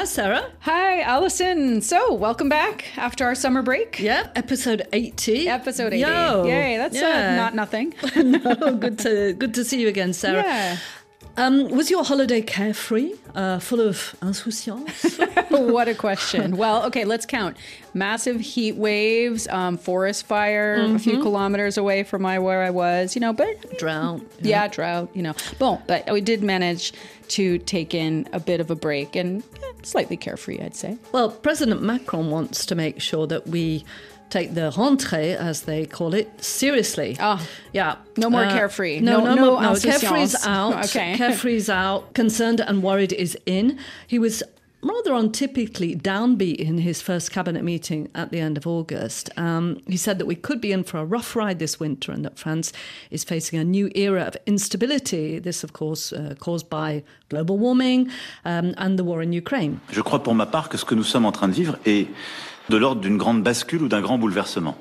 Hi, Sarah. Hi, Allison. So, welcome back after our summer break. Yeah, episode 80. Episode 80. Yo. Yay, that's Yeah. uh, not nothing. no, good to good to see you again, Sarah. yeah. Um, was your holiday carefree, uh, full of insouciance? what a question. Well, okay, let's count. Massive heat waves, um, forest fire a few kilometers away from my, where I was, you know, but Drought. yeah, drought, you know. Well, but we did manage to take in a bit of a break and eh, slightly carefree, I'd say. Well, President Macron wants to make sure that we take the rentrée, as they call it, seriously. Ah. yeah. No more carefree. No, No- no, no more- no. insouciance. Carefree's out. Okay. Carefree's out. Concerned and worried is in. He was rather untypically downbeat in his first cabinet meeting at the end of August. Um, he said that we could be in for a rough ride this winter and that France is facing a new era of instability. This, of course, uh, caused by global warming um, and the war in Ukraine. Je crois pour ma part que ce que nous sommes en train de vivre est de l'ordre d'une grande bascule ou d'un grand bouleversement.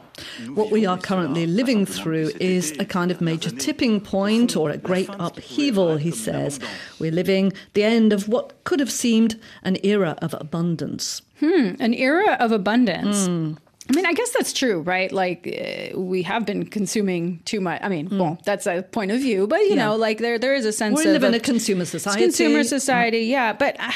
What we are currently living through is a kind of major tipping point or a great upheaval, he says. We're living the end of what could have seemed an era of abundance. Hmm, an era of abundance. Hmm. I mean, I guess that's true, right? Like uh, we have been consuming too much. I mean, hmm. well, that's a point of view, but you Yeah. know, like there there is a sense We of live in of- a consumer society. consumer society, yeah. But uh,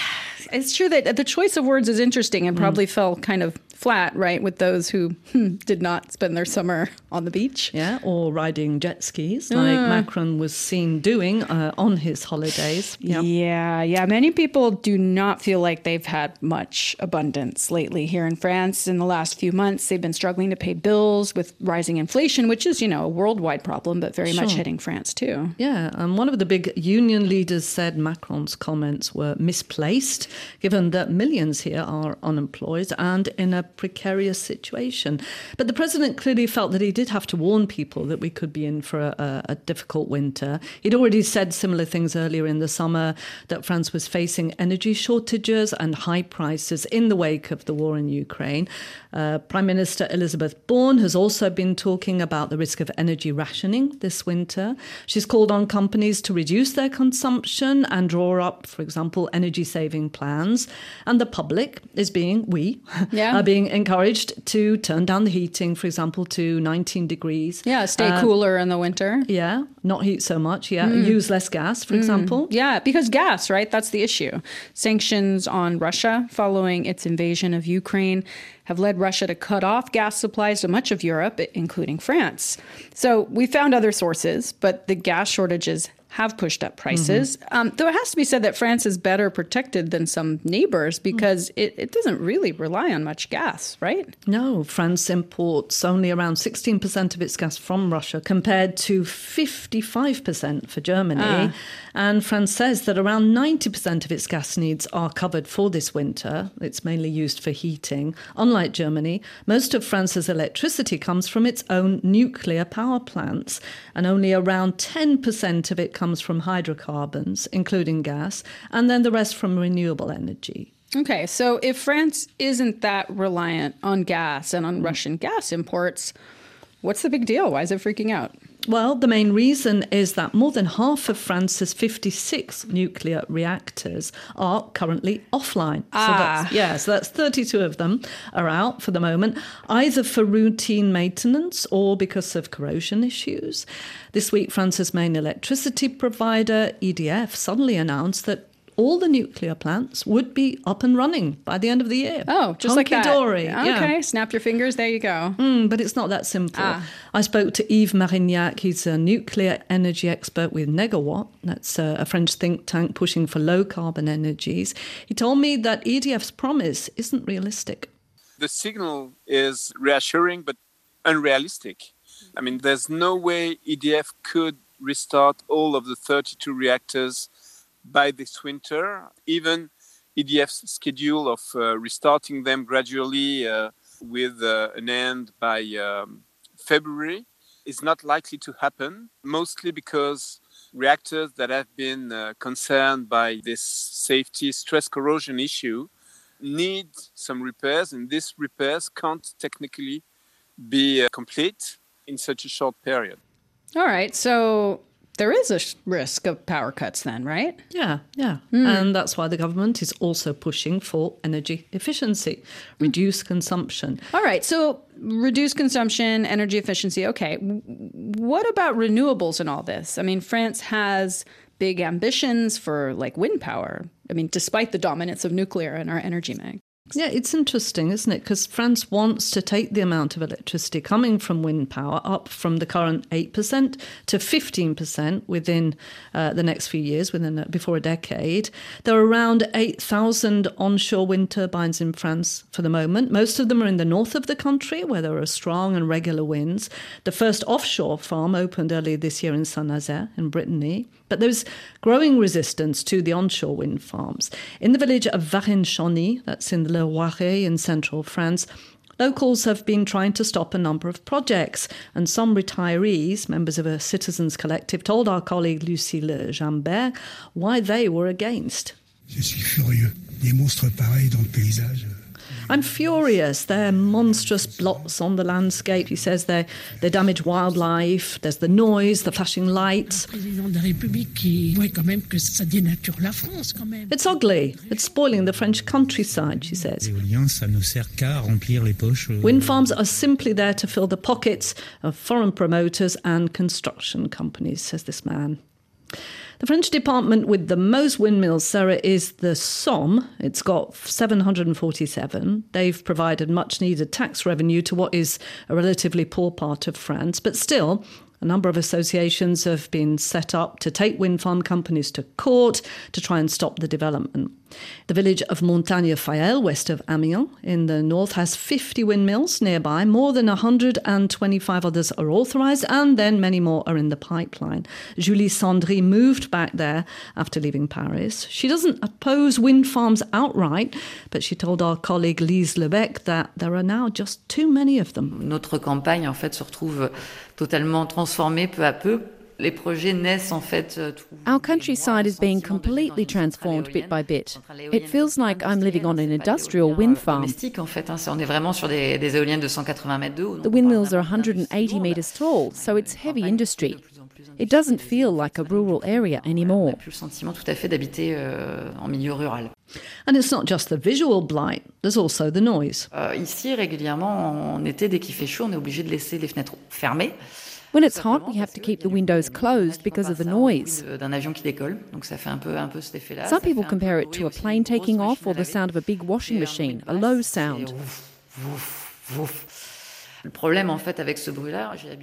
it's true that the choice of words is interesting and probably fell kind of flat, right, with those who hmm, did not spend their summer on the beach. Yeah, or riding jet skis, like Macron was seen doing uh, on his holidays. Yeah. Yeah, yeah. Many people do not feel like they've had much abundance lately here in France. In the last few months, they've been struggling to pay bills with rising inflation, which is, you know, a worldwide problem, but very much hitting France too. Yeah, and one of the big union leaders said Macron's comments were misplaced, given that millions here are unemployed and in a precarious situation. But the president clearly felt that he did have to warn people that we could be in for a, a, difficult winter. He'd already said similar things earlier in the summer that France was facing energy shortages and high prices in the wake of the war in Ukraine. Uh, Prime Minister Elisabeth Borne has also been talking about the risk of energy rationing this winter. She's called on companies to reduce their consumption and draw up, for example, energy saving plans. And the public is being, we Yeah. are being encouraged to turn down the heating, for example, to 19 degrees. Yeah, stay Uh, cooler in the winter. Yeah, not heat so much. Yeah, use less gas, for example. Yeah, because gas, right? That's the issue. Sanctions on Russia following its invasion of Ukraine have led Russia to cut off gas supplies to much of Europe, including France. So we found other sources, but the gas shortages have pushed up prices. Um, though it has to be said that France is better protected than some neighbors because it, it doesn't really rely on much gas, right? No, France imports only around 16% of its gas from Russia compared to 55% for Germany. Ah. And France says that around 90% of its gas needs are covered for this winter. It's mainly used for heating. Unlike Germany, most of France's electricity comes from its own nuclear power plants, and only around 10% of it comes from hydrocarbons, including gas, and then the rest from renewable energy. Okay, so if France isn't that reliant on gas and on mm. Russian gas imports, what's the big deal? Why is it freaking out? Well, the main reason is that more than half of France's 56 nuclear reactors are currently offline. So Ah. that's, yeah, so that's 32 of them are out for the moment, either for routine maintenance or because of corrosion issues. This week, France's main electricity provider, EDF, suddenly announced that all the nuclear plants would be up and running by the end of the year. Oh, just like that. Hunky-dory, yeah. Okay, snap your fingers. There you go. Mm, but it's not that simple. Ah. I spoke to Yves Marignac. He's a nuclear energy expert with Negawatt. That's a, a French think tank pushing for low carbon energies. He told me that EDF's promise isn't realistic. the signal is reassuring but unrealistic. I mean, there's no way EDF could restart all of the 32 reactors by this winter. Even EDF's schedule of uh, restarting them gradually uh, with uh, an end by um, February is not likely to happen, mostly because reactors that have been uh, concerned by this safety stress corrosion issue need some repairs, and these repairs can't technically be uh, complete in such a short period. All right. So there is a risk of power cuts then, right? Yeah, yeah. Mm. And that's why the government is also pushing for energy efficiency, reduce mm. consumption. All right, so reduce consumption, energy efficiency. Okay. What about renewables and all this? I mean, France has big ambitions for like wind power. I mean, despite the dominance of nuclear in our energy mix. Yeah, it's interesting, isn't it? Because France wants to take the amount of electricity coming from wind power up from the current 8% to 15% within uh, the next few years, within a, before a decade. There are around 8,000 onshore wind turbines in France for the moment. Most of them are in the north of the country, where there are strong and regular winds. The first offshore farm opened earlier this year in Saint Nazaire in Brittany. But there's growing resistance to the onshore wind farms. In the village of Varennes-Changy, that's in the Loiret in central France, Locals have been trying to stop a number of projects, and some retirees, members of a citizens collective, told our colleague Lucille Jambert why they were against. Je suis furieux. Des monstres pareils dans le paysage. I'm furious. They're monstrous blots on the landscape. He says they they damage wildlife. There's the noise, the flashing lights. It's ugly. It's spoiling the French countryside, she says. Wind farms are simply there to fill the pockets of foreign promoters and construction companies, says this man. The French department with the most windmills, Sarah, is the Somme. It's got 747. They've provided much needed tax revenue to what is a relatively poor part of France, but still, a number of associations have been set up to take wind farm companies to court to try and stop the development. The village of Montagne Fayel, west of Amiens, in the north, has 50 windmills nearby. More than 125 others are authorised, and then many more are in the pipeline. Julie Sandry moved back there after leaving Paris. She doesn't oppose wind farms outright, but she told our colleague Lise Lebec that there are now just too many of them. Notre campagne, en fait, se retrouve totalement transformée peu à peu Euh, Our countryside is being completely transformed bit by bit. It feels like I'm living on an industrial wind farm. The windmills are 180 meters tall, so it's heavy industry. It doesn't feel like a rural area anymore. Euh, and it's not just the visual blight, there's also the noise. Euh, ici, régulièrement, en été, dès qu'il fait chaud, on est obligé de laisser les fenêtres fermées. When it's hot, we have to keep the windows closed because of the noise. Some people compare it to a plane taking off or the sound of a big washing machine, a low sound.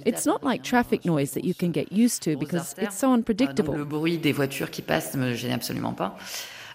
It's not like traffic noise that you can get used to because it's so unpredictable.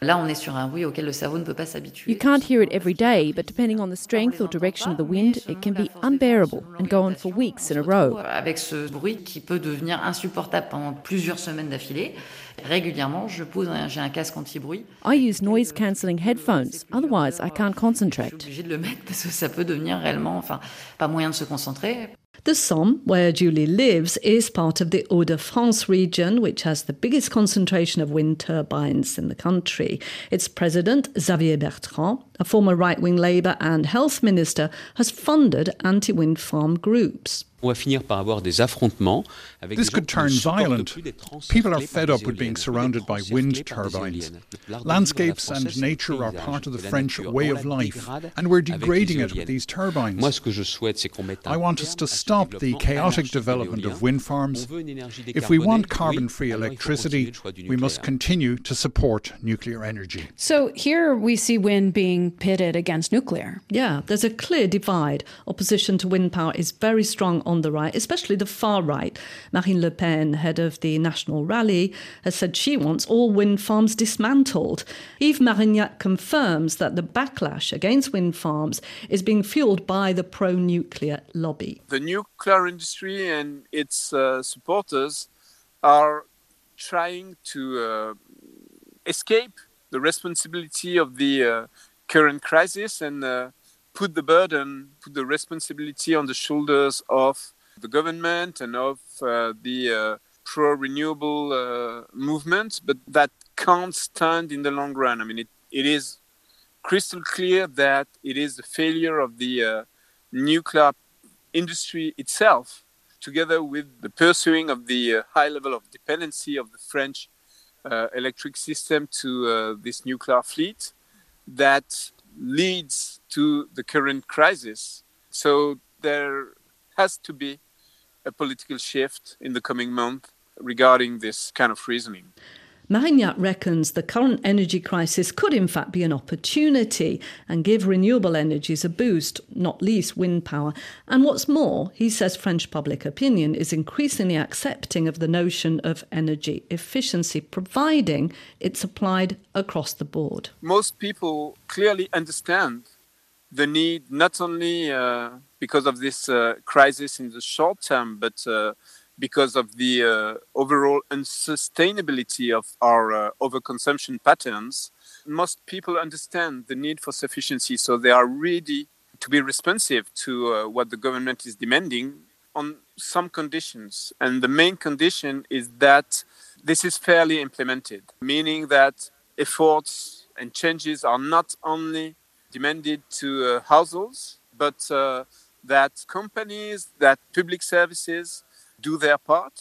Là, on est sur un bruit auquel le cerveau ne peut pas s'habituer. You can't hear it every day, but depending on the strength or direction of the wind, it can be unbearable and go on for weeks in a row. Avec ce bruit qui peut devenir insupportable pendant plusieurs semaines d'affilée, régulièrement, je pose j'ai un casque anti-bruit. I use noise cancelling headphones, otherwise I can't concentrate. Je suis obligée de le mettre parce que ça peut devenir réellement, enfin, pas moyen de se concentrer. The Somme, where Julie lives, is part of the Hauts-de-France region, which has the biggest concentration of wind turbines in the country. Its president, Xavier Bertrand, a former right wing Labour and health minister, has funded anti wind farm groups. On va finir par avoir des affrontements avec This could turn violent. People are fed up with being surrounded by wind turbines. Landscapes and nature are part of the French way of life, and we're degrading it with these turbines. I want us to stop the chaotic development of wind farms. If we want carbon free electricity, we must continue to support nuclear energy. So here we see wind being pitted against nuclear. Yeah, there's a clear divide. Opposition to wind power is very strong on the right, especially the far right. Marine Le Pen, head of the National Rally, has said she wants all wind farms dismantled. Yves Marignac confirms that the backlash against wind farms is being fueled by the pro nuclear lobby. The nuclear industry and its uh, supporters are trying to uh, escape the responsibility of the uh, current crisis and uh, put the burden, put the responsibility on the shoulders of the government and of uh, the uh, pro renewable uh, movement, but that can't stand in the long run. I mean, it, it is crystal clear that it is the failure of the uh, nuclear industry itself together with the pursuing of the uh, high level of dependency of the French uh, electric system to this nuclear fleet, that leads to the current crisis. So there has to be a political shift in the coming month regarding this kind of reasoning. Marignac reckons the current energy crisis could in fact be an opportunity and give renewable energies a boost, not least wind power. And what's more, he says French public opinion is increasingly accepting of the notion of energy efficiency, providing it's applied across the board. Most people clearly understand the need not only uh, because of this uh, crisis in the short term, but uh, because of the overall unsustainability of our overconsumption patterns. Most people understand the need for sufficiency, so they are ready to be responsive to what the government is demanding on some conditions. And the main condition is that this is fairly implemented, meaning that efforts and changes are not only demanded to uh, households, but uh, that companies, that public services, do their part.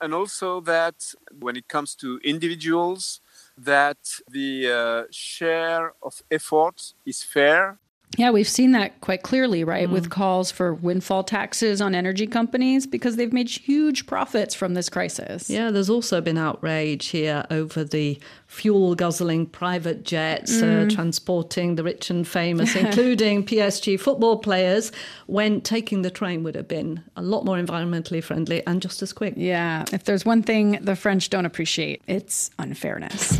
And also that when it comes to individuals that the uh, share of effort is fair yeah, we've seen that quite clearly, right? Mm. With calls for windfall taxes on energy companies because they've made huge profits from this crisis. Yeah, there's also been outrage here over the fuel guzzling private jets uh, mm. uh, transporting the rich and famous, including PSG football players, when taking the train would have been a lot more environmentally friendly and just as quick. Yeah, if there's one thing the French don't appreciate, it's unfairness.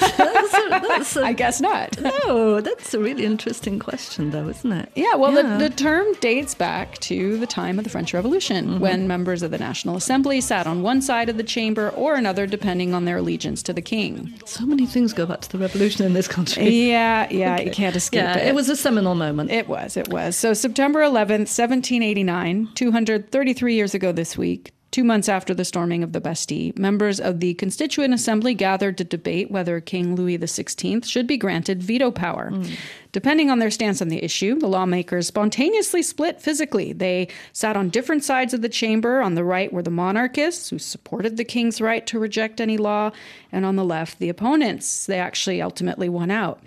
that's a, that's a, I guess not. no, that's a really interesting question, though, isn't it? Yeah, well, yeah. The, the, term dates back to the time of the French Revolution, mm-hmm. when members of the National Assembly sat on one side of the chamber or another, depending on their allegiance to the king. So many things go back to the revolution in this country. Yeah, yeah, okay. you can't escape yeah, it. It was a seminal moment. It was, it was. So, September 11th, 1789, 233 years ago this week, Two months after the storming of the Bastille, members of the Constituent Assembly gathered to debate whether King Louis XVI should be granted veto power. Mm. Depending on their stance on the issue, the lawmakers spontaneously split physically. They sat on different sides of the chamber. On the right were the monarchists, who supported the king's right to reject any law, and on the left, the opponents. They actually ultimately won out.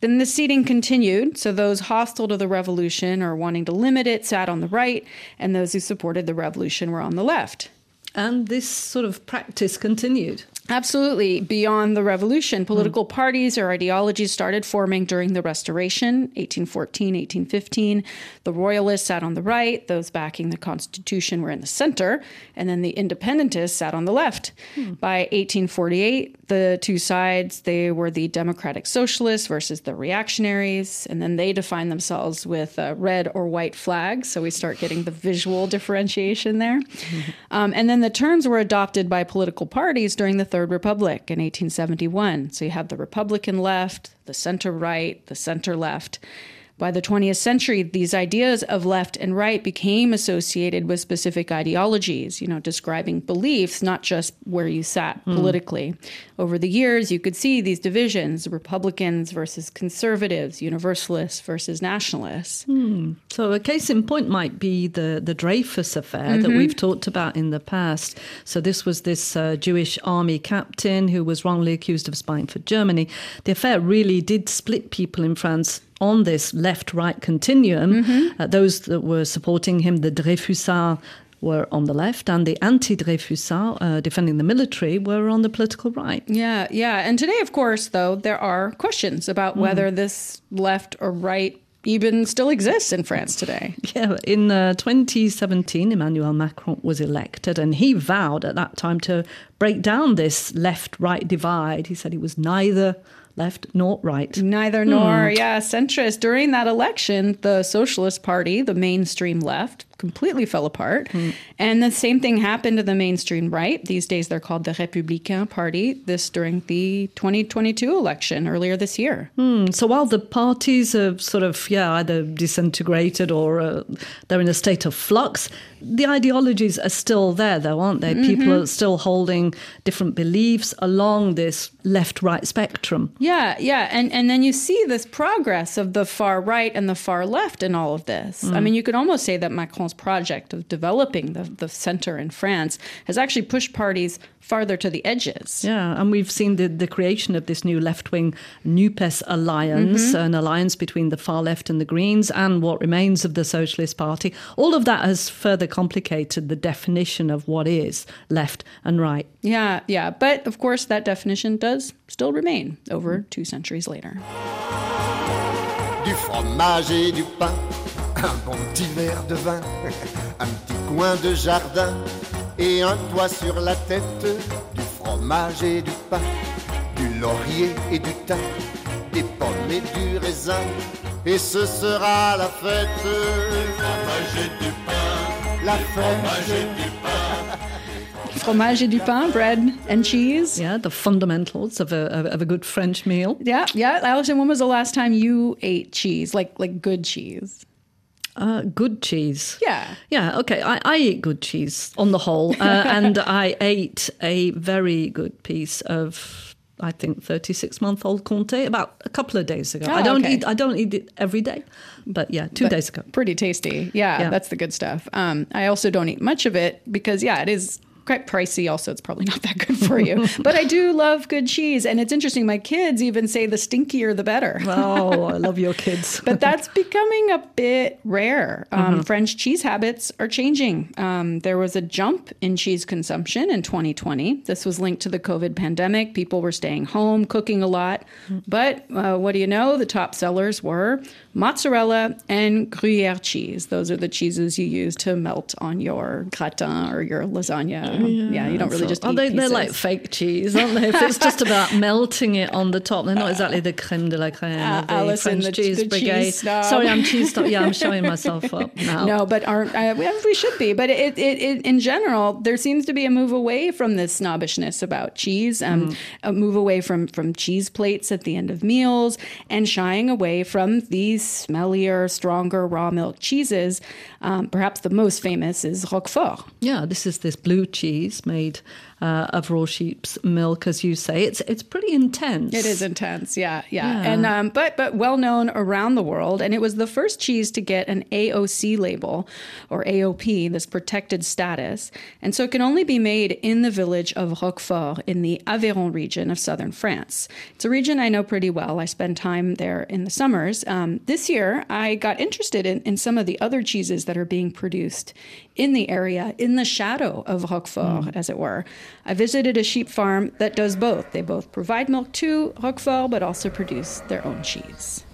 Then the seating continued, so those hostile to the revolution or wanting to limit it sat on the right, and those who supported the revolution were on the left. And this sort of practice continued. Absolutely. Beyond the revolution, political mm. parties or ideologies started forming during the Restoration, 1814, 1815. The Royalists sat on the right, those backing the Constitution were in the center, and then the Independentists sat on the left. Mm. By 1848, the two sides, they were the Democratic Socialists versus the Reactionaries, and then they defined themselves with uh, red or white flags. So we start getting the visual differentiation there. Mm-hmm. Um, and then the terms were adopted by political parties during the Third Republic in 1871. So you have the Republican left, the center right, the center left. By the 20th century, these ideas of left and right became associated with specific ideologies, you know, describing beliefs, not just where you sat mm. politically. Over the years, you could see these divisions Republicans versus conservatives, Universalists versus nationalists. Mm. So, a case in point might be the, the Dreyfus affair mm-hmm. that we've talked about in the past. So, this was this uh, Jewish army captain who was wrongly accused of spying for Germany. The affair really did split people in France on this left right continuum. Mm-hmm. Uh, those that were supporting him, the Dreyfusards, were on the left, and the anti Dreyfusards, uh, defending the military, were on the political right. Yeah, yeah. And today, of course, though, there are questions about mm. whether this left or right even still exists in France today. Yeah, in uh, 2017, Emmanuel Macron was elected, and he vowed at that time to break down this left right divide. He said he was neither left nor right. Neither nor, hmm. yeah, centrist. During that election, the Socialist Party, the mainstream left, completely fell apart. Mm. And the same thing happened to the mainstream right. These days they're called the Républicain Party, this during the 2022 election earlier this year. Mm. So while the parties are sort of, yeah, either disintegrated or uh, they're in a state of flux, the ideologies are still there, though, aren't they? Mm-hmm. People are still holding different beliefs along this left right spectrum. Yeah, yeah. And, and then you see this progress of the far right and the far left in all of this. Mm. I mean, you could almost say that Macron's project of developing the, the center in France has actually pushed parties farther to the edges. Yeah, and we've seen the, the creation of this new left wing NUPES alliance, mm-hmm. an alliance between the far left and the Greens and what remains of the Socialist Party. All of that has further complicated the definition of what is left and right. Yeah, yeah. But of course, that definition does still remain over two centuries later. Du fromage et du pain, un bon petit verre de vin, un petit coin de jardin et un toit sur la tête, du fromage et du pain, du laurier et du thym, des pommes et du raisin, et ce sera la fête. Du fromage et du pain, la fête. Fromage et du pain. fromage et du pain, bread and cheese. Yeah, the fundamentals of a, of a good French meal. Yeah, yeah. Alison, when was the last time you ate cheese, like like good cheese? Uh, good cheese. Yeah. Yeah, okay. I, I eat good cheese on the whole. Uh, and I ate a very good piece of I think 36 month old Comté about a couple of days ago. Oh, I don't okay. eat I don't eat it every day, but yeah, two but days ago. Pretty tasty. Yeah, yeah, that's the good stuff. Um, I also don't eat much of it because yeah, it is quite pricey. Also, it's probably not that good for you. but I do love good cheese, and it's interesting. My kids even say the stinkier the better. oh, I love your kids. but that's becoming a bit rare. Um, mm-hmm. French cheese habits are changing. Um, there was a jump in cheese consumption in 2020. This was linked to the COVID pandemic. People were staying home, cooking a lot. Mm-hmm. But uh, what do you know? The top sellers were mozzarella and Gruyere cheese. Those are the cheeses you use to melt on your gratin or your lasagna. Yeah, yeah you don't really so, just. Oh, they, they're like fake cheese, aren't they? If it's just about melting it on the top, they're not exactly the creme de la creme uh, of the Alison, French the, cheese the brigade. Cheese Sorry, I'm cheese snob. Yeah, I'm showing myself up now. No, but aren't uh, we should be? But it, it, it, in general, there seems to be a move away from this snobbishness about cheese, um, mm. a move away from from cheese plates at the end of meals, and shying away from these smellier, stronger raw milk cheeses. Um, perhaps the most famous is Roquefort. Yeah, this is this blue cheese made uh, of raw sheep's milk, as you say. It's it's pretty intense. It is intense, yeah, yeah. yeah. And um, but but well known around the world, and it was the first cheese to get an AOC label or AOP, this protected status, and so it can only be made in the village of Roquefort in the Aveyron region of southern France. It's a region I know pretty well. I spend time there in the summers. Um, this year, I got interested in, in some of the other cheeses that are being produced in the area, in the shadow of Roquefort, mm. as it were. I visited a sheep farm that does both. They both provide milk to Roquefort, but also produce their own cheese.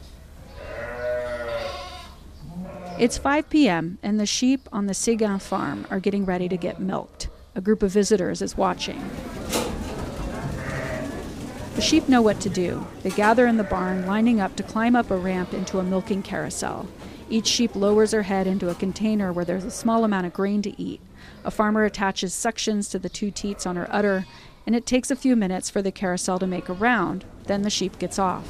It's 5 p.m., and the sheep on the Séguin farm are getting ready to get milked. A group of visitors is watching. The sheep know what to do. They gather in the barn, lining up to climb up a ramp into a milking carousel. Each sheep lowers her head into a container where there's a small amount of grain to eat. A farmer attaches suctions to the two teats on her udder, and it takes a few minutes for the carousel to make a round. Then the sheep gets off.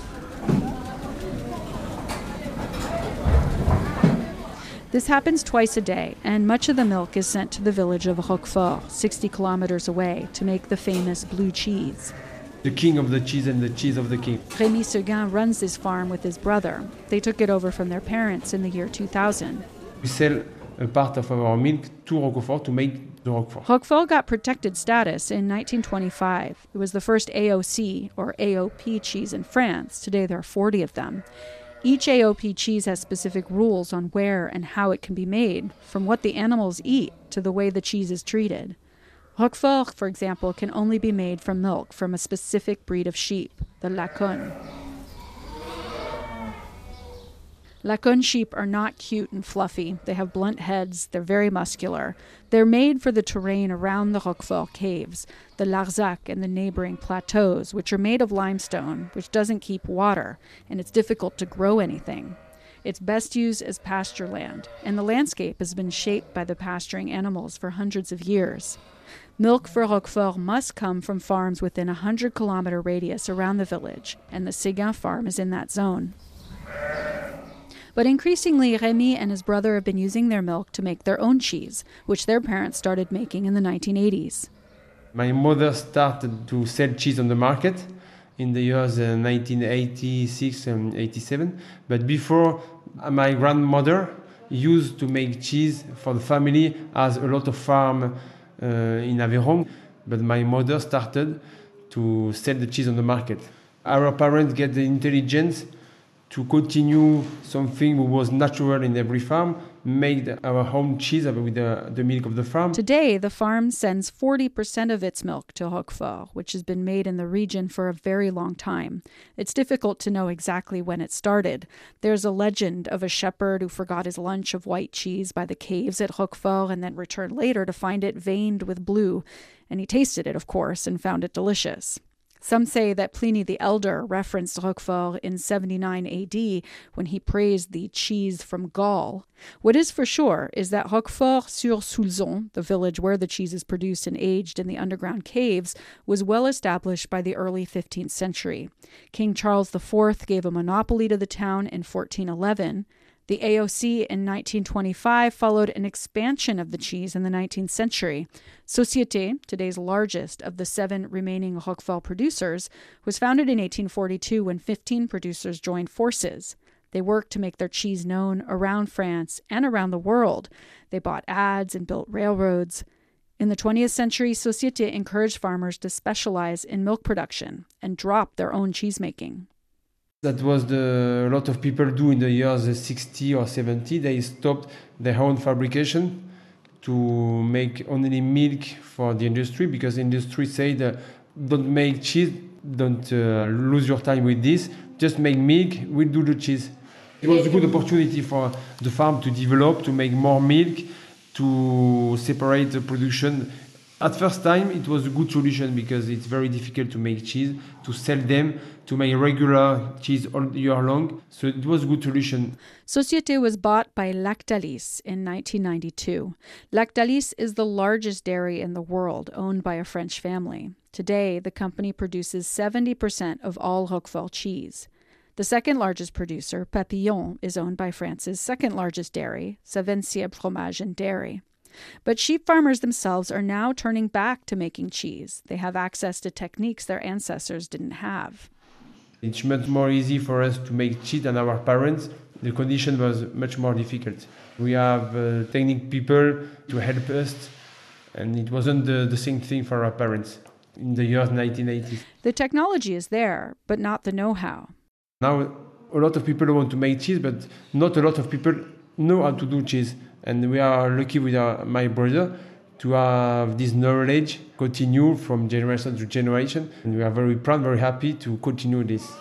This happens twice a day, and much of the milk is sent to the village of Roquefort, 60 kilometers away, to make the famous blue cheese. The king of the cheese and the cheese of the king. Rémy Seguin runs this farm with his brother. They took it over from their parents in the year 2000. We sell a part of our milk to Roquefort to make the Roquefort. Roquefort got protected status in 1925. It was the first AOC or AOP cheese in France. Today there are 40 of them. Each AOP cheese has specific rules on where and how it can be made, from what the animals eat to the way the cheese is treated. Roquefort, for example, can only be made from milk from a specific breed of sheep, the Lacaune. Lacaune sheep are not cute and fluffy. They have blunt heads, they're very muscular. They're made for the terrain around the Roquefort caves, the Larzac and the neighboring plateaus, which are made of limestone, which doesn't keep water, and it's difficult to grow anything. It's best used as pasture land, and the landscape has been shaped by the pasturing animals for hundreds of years. Milk for Roquefort must come from farms within a 100 kilometer radius around the village, and the Séguin farm is in that zone. But increasingly, Remy and his brother have been using their milk to make their own cheese, which their parents started making in the 1980s. My mother started to sell cheese on the market in the years uh, 1986 and 87. But before, uh, my grandmother used to make cheese for the family as a lot of farm uh, in Aveyron. But my mother started to sell the cheese on the market. Our parents get the intelligence to continue something that was natural in every farm, made our home cheese with the, the milk of the farm. Today, the farm sends 40% of its milk to Roquefort, which has been made in the region for a very long time. It's difficult to know exactly when it started. There's a legend of a shepherd who forgot his lunch of white cheese by the caves at Roquefort and then returned later to find it veined with blue. And he tasted it, of course, and found it delicious. Some say that Pliny the Elder referenced Roquefort in 79 AD when he praised the cheese from Gaul. What is for sure is that Roquefort sur Soulzon, the village where the cheese is produced and aged in the underground caves, was well established by the early 15th century. King Charles IV gave a monopoly to the town in 1411. The AOC in 1925 followed an expansion of the cheese in the 19th century. Société, today's largest of the seven remaining Roquefort producers, was founded in 1842 when 15 producers joined forces. They worked to make their cheese known around France and around the world. They bought ads and built railroads. In the 20th century, Société encouraged farmers to specialize in milk production and drop their own cheesemaking. That was the a lot of people do in the years 60 or 70. They stopped their own fabrication to make only milk for the industry because industry said don't make cheese, don't uh, lose your time with this, just make milk, we'll do the cheese. It was a good opportunity for the farm to develop, to make more milk, to separate the production at first time, it was a good solution because it's very difficult to make cheese, to sell them, to make regular cheese all year long. So it was a good solution. Société was bought by Lactalis in 1992. Lactalis is the largest dairy in the world, owned by a French family. Today, the company produces 70% of all Roquefort cheese. The second largest producer, Papillon, is owned by France's second largest dairy, Savencia Fromage and Dairy. But sheep farmers themselves are now turning back to making cheese. They have access to techniques their ancestors didn't have. It's much more easy for us to make cheese than our parents. The condition was much more difficult. We have uh, technique people to help us, and it wasn't the, the same thing for our parents in the years 1980s. The technology is there, but not the know how. Now, a lot of people want to make cheese, but not a lot of people know how to do cheese and we are lucky with our, my brother to have this knowledge continue from generation to generation and we are very proud very happy to continue this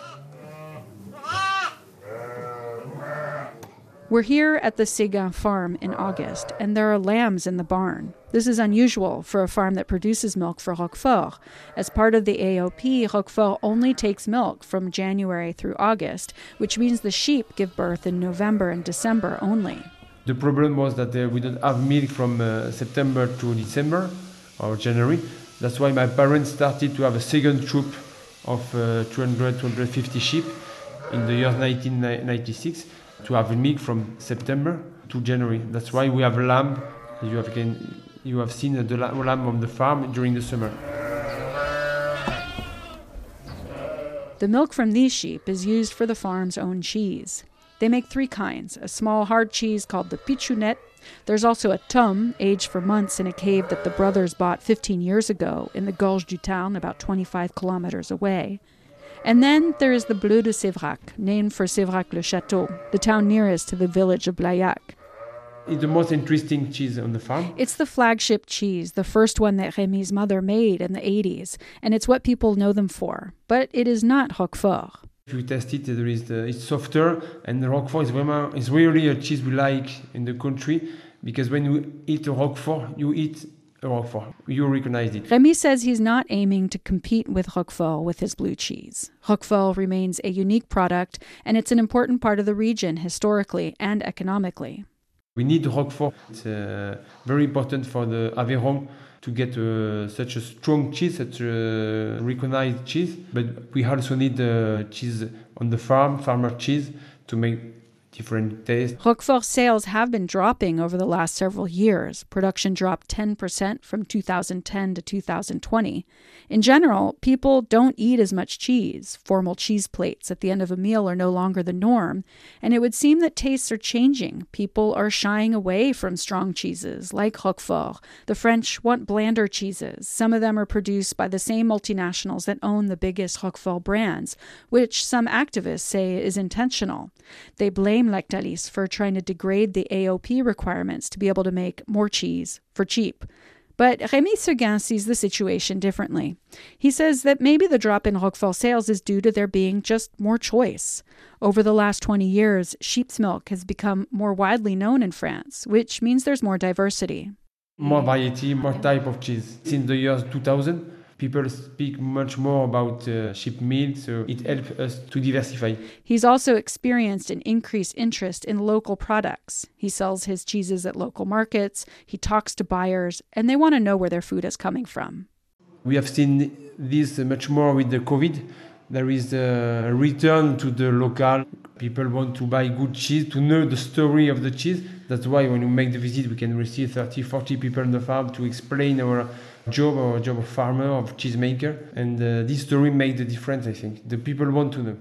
We're here at the Séguin farm in August, and there are lambs in the barn. This is unusual for a farm that produces milk for Roquefort. As part of the AOP, Roquefort only takes milk from January through August, which means the sheep give birth in November and December only. The problem was that uh, we don't have milk from uh, September to December or January. That's why my parents started to have a second troop of uh, 200, 250 sheep in the year 1996 to have milk from September to January. That's why we have lamb. You have, can, you have seen the lamb on the farm during the summer. The milk from these sheep is used for the farm's own cheese. They make three kinds a small hard cheese called the Pitchounette. There's also a tome, aged for months in a cave that the brothers bought 15 years ago in the Gorge du Tarn, about 25 kilometers away. And then there is the Bleu de Sévrac, named for Sévrac-le-Château, the town nearest to the village of Blayac. It's the most interesting cheese on the farm. It's the flagship cheese, the first one that Rémy's mother made in the 80s, and it's what people know them for. But it is not Roquefort. If you test it, there is the, it's softer, and the Roquefort is, vraiment, is really a cheese we like in the country because when you eat a Roquefort, you eat a Roquefort. You recognize it. Remy says he's not aiming to compete with Roquefort with his blue cheese. Roquefort remains a unique product, and it's an important part of the region historically and economically. We need Roquefort. It's uh, very important for the Aveyron to get uh, such a strong cheese, such a recognized cheese. But we also need uh, cheese on the farm, farmer cheese, to make different tastes. Roquefort sales have been dropping over the last several years. Production dropped 10% from 2010 to 2020. In general, people don't eat as much cheese. Formal cheese plates at the end of a meal are no longer the norm, and it would seem that tastes are changing. People are shying away from strong cheeses like Roquefort. The French want blander cheeses. Some of them are produced by the same multinationals that own the biggest Roquefort brands, which some activists say is intentional. They blame Lactalis for trying to degrade the AOP requirements to be able to make more cheese for cheap. But Rémy Seguin sees the situation differently. He says that maybe the drop in Roquefort sales is due to there being just more choice. Over the last 20 years, sheep's milk has become more widely known in France, which means there's more diversity. More variety, more type of cheese. Since the year 2000, people speak much more about uh, sheep milk, so it helps us to diversify. He's also experienced an increased interest in local products. He sells his cheeses at local markets, he talks to buyers, and they want to know where their food is coming from. We have seen this much more with the COVID. There is a return to the local. People want to buy good cheese, to know the story of the cheese. That's why when we make the visit, we can receive 30, 40 people on the farm to explain our job or job of farmer, of cheesemaker. And uh, this story made the difference, I think. The people want to know.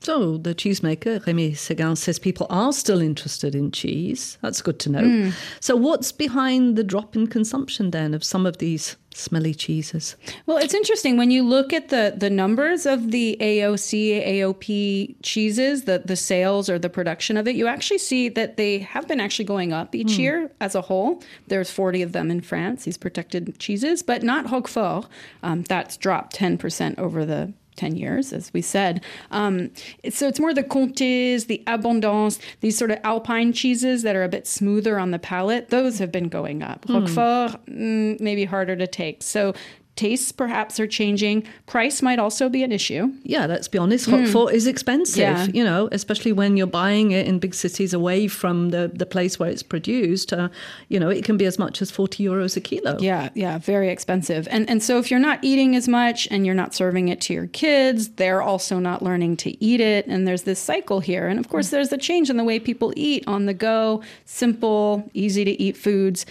So the cheesemaker, Remy Seguin, says people are still interested in cheese. That's good to know. Mm. So what's behind the drop in consumption then of some of these smelly cheeses? Well, it's interesting when you look at the the numbers of the AOC, AOP cheeses, the the sales or the production of it, you actually see that they have been actually going up each mm. year as a whole. There's 40 of them in France, these protected cheeses, but not Roquefort. Um, that's dropped 10% over the 10 years, as we said. Um, so it's more the Comtés, the Abondance, these sort of alpine cheeses that are a bit smoother on the palate. Those have been going up. Mm. Roquefort, maybe harder to take. So tastes perhaps are changing. Price might also be an issue. Yeah, let's be honest. Roquefort mm. is expensive, yeah. you know, especially when you're buying it in big cities away from the, the place where it's produced. Uh, you know, it can be as much as 40 euros a kilo. Yeah, yeah, very expensive. And, and so if you're not eating as much and you're not serving it to your kids, they're also not learning to eat it. And there's this cycle here. And of course, there's a change in the way people eat on the go, simple, easy to eat foods.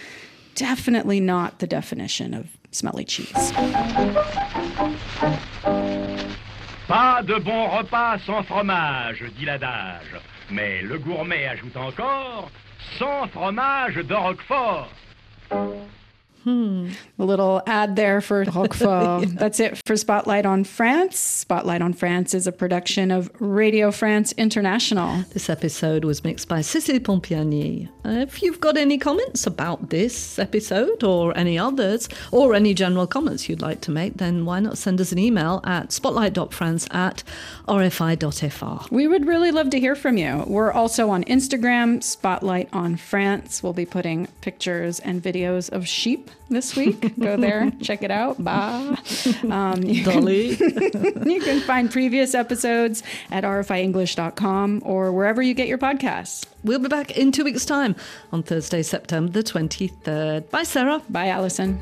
Definitely not the definition of smelly cheese. Pas de bon repas sans fromage, dit l'adage. Mais le gourmet ajoute encore sans fromage de Roquefort. Hmm. A little ad there for Roquefort. yeah. That's it for Spotlight on France. Spotlight on France is a production of Radio France International. This episode was mixed by Cécile Pompiani. Uh, if you've got any comments about this episode or any others, or any general comments you'd like to make, then why not send us an email at spotlight.france at rfi.fr. We would really love to hear from you. We're also on Instagram, Spotlight on France. We'll be putting pictures and videos of sheep this week. Go there, check it out. Bye. Um, you Dolly. Can, you can find previous episodes at rfienglish.com or wherever you get your podcasts. We'll be back in two weeks' time on Thursday, September the 23rd. Bye, Sarah. Bye, Allison.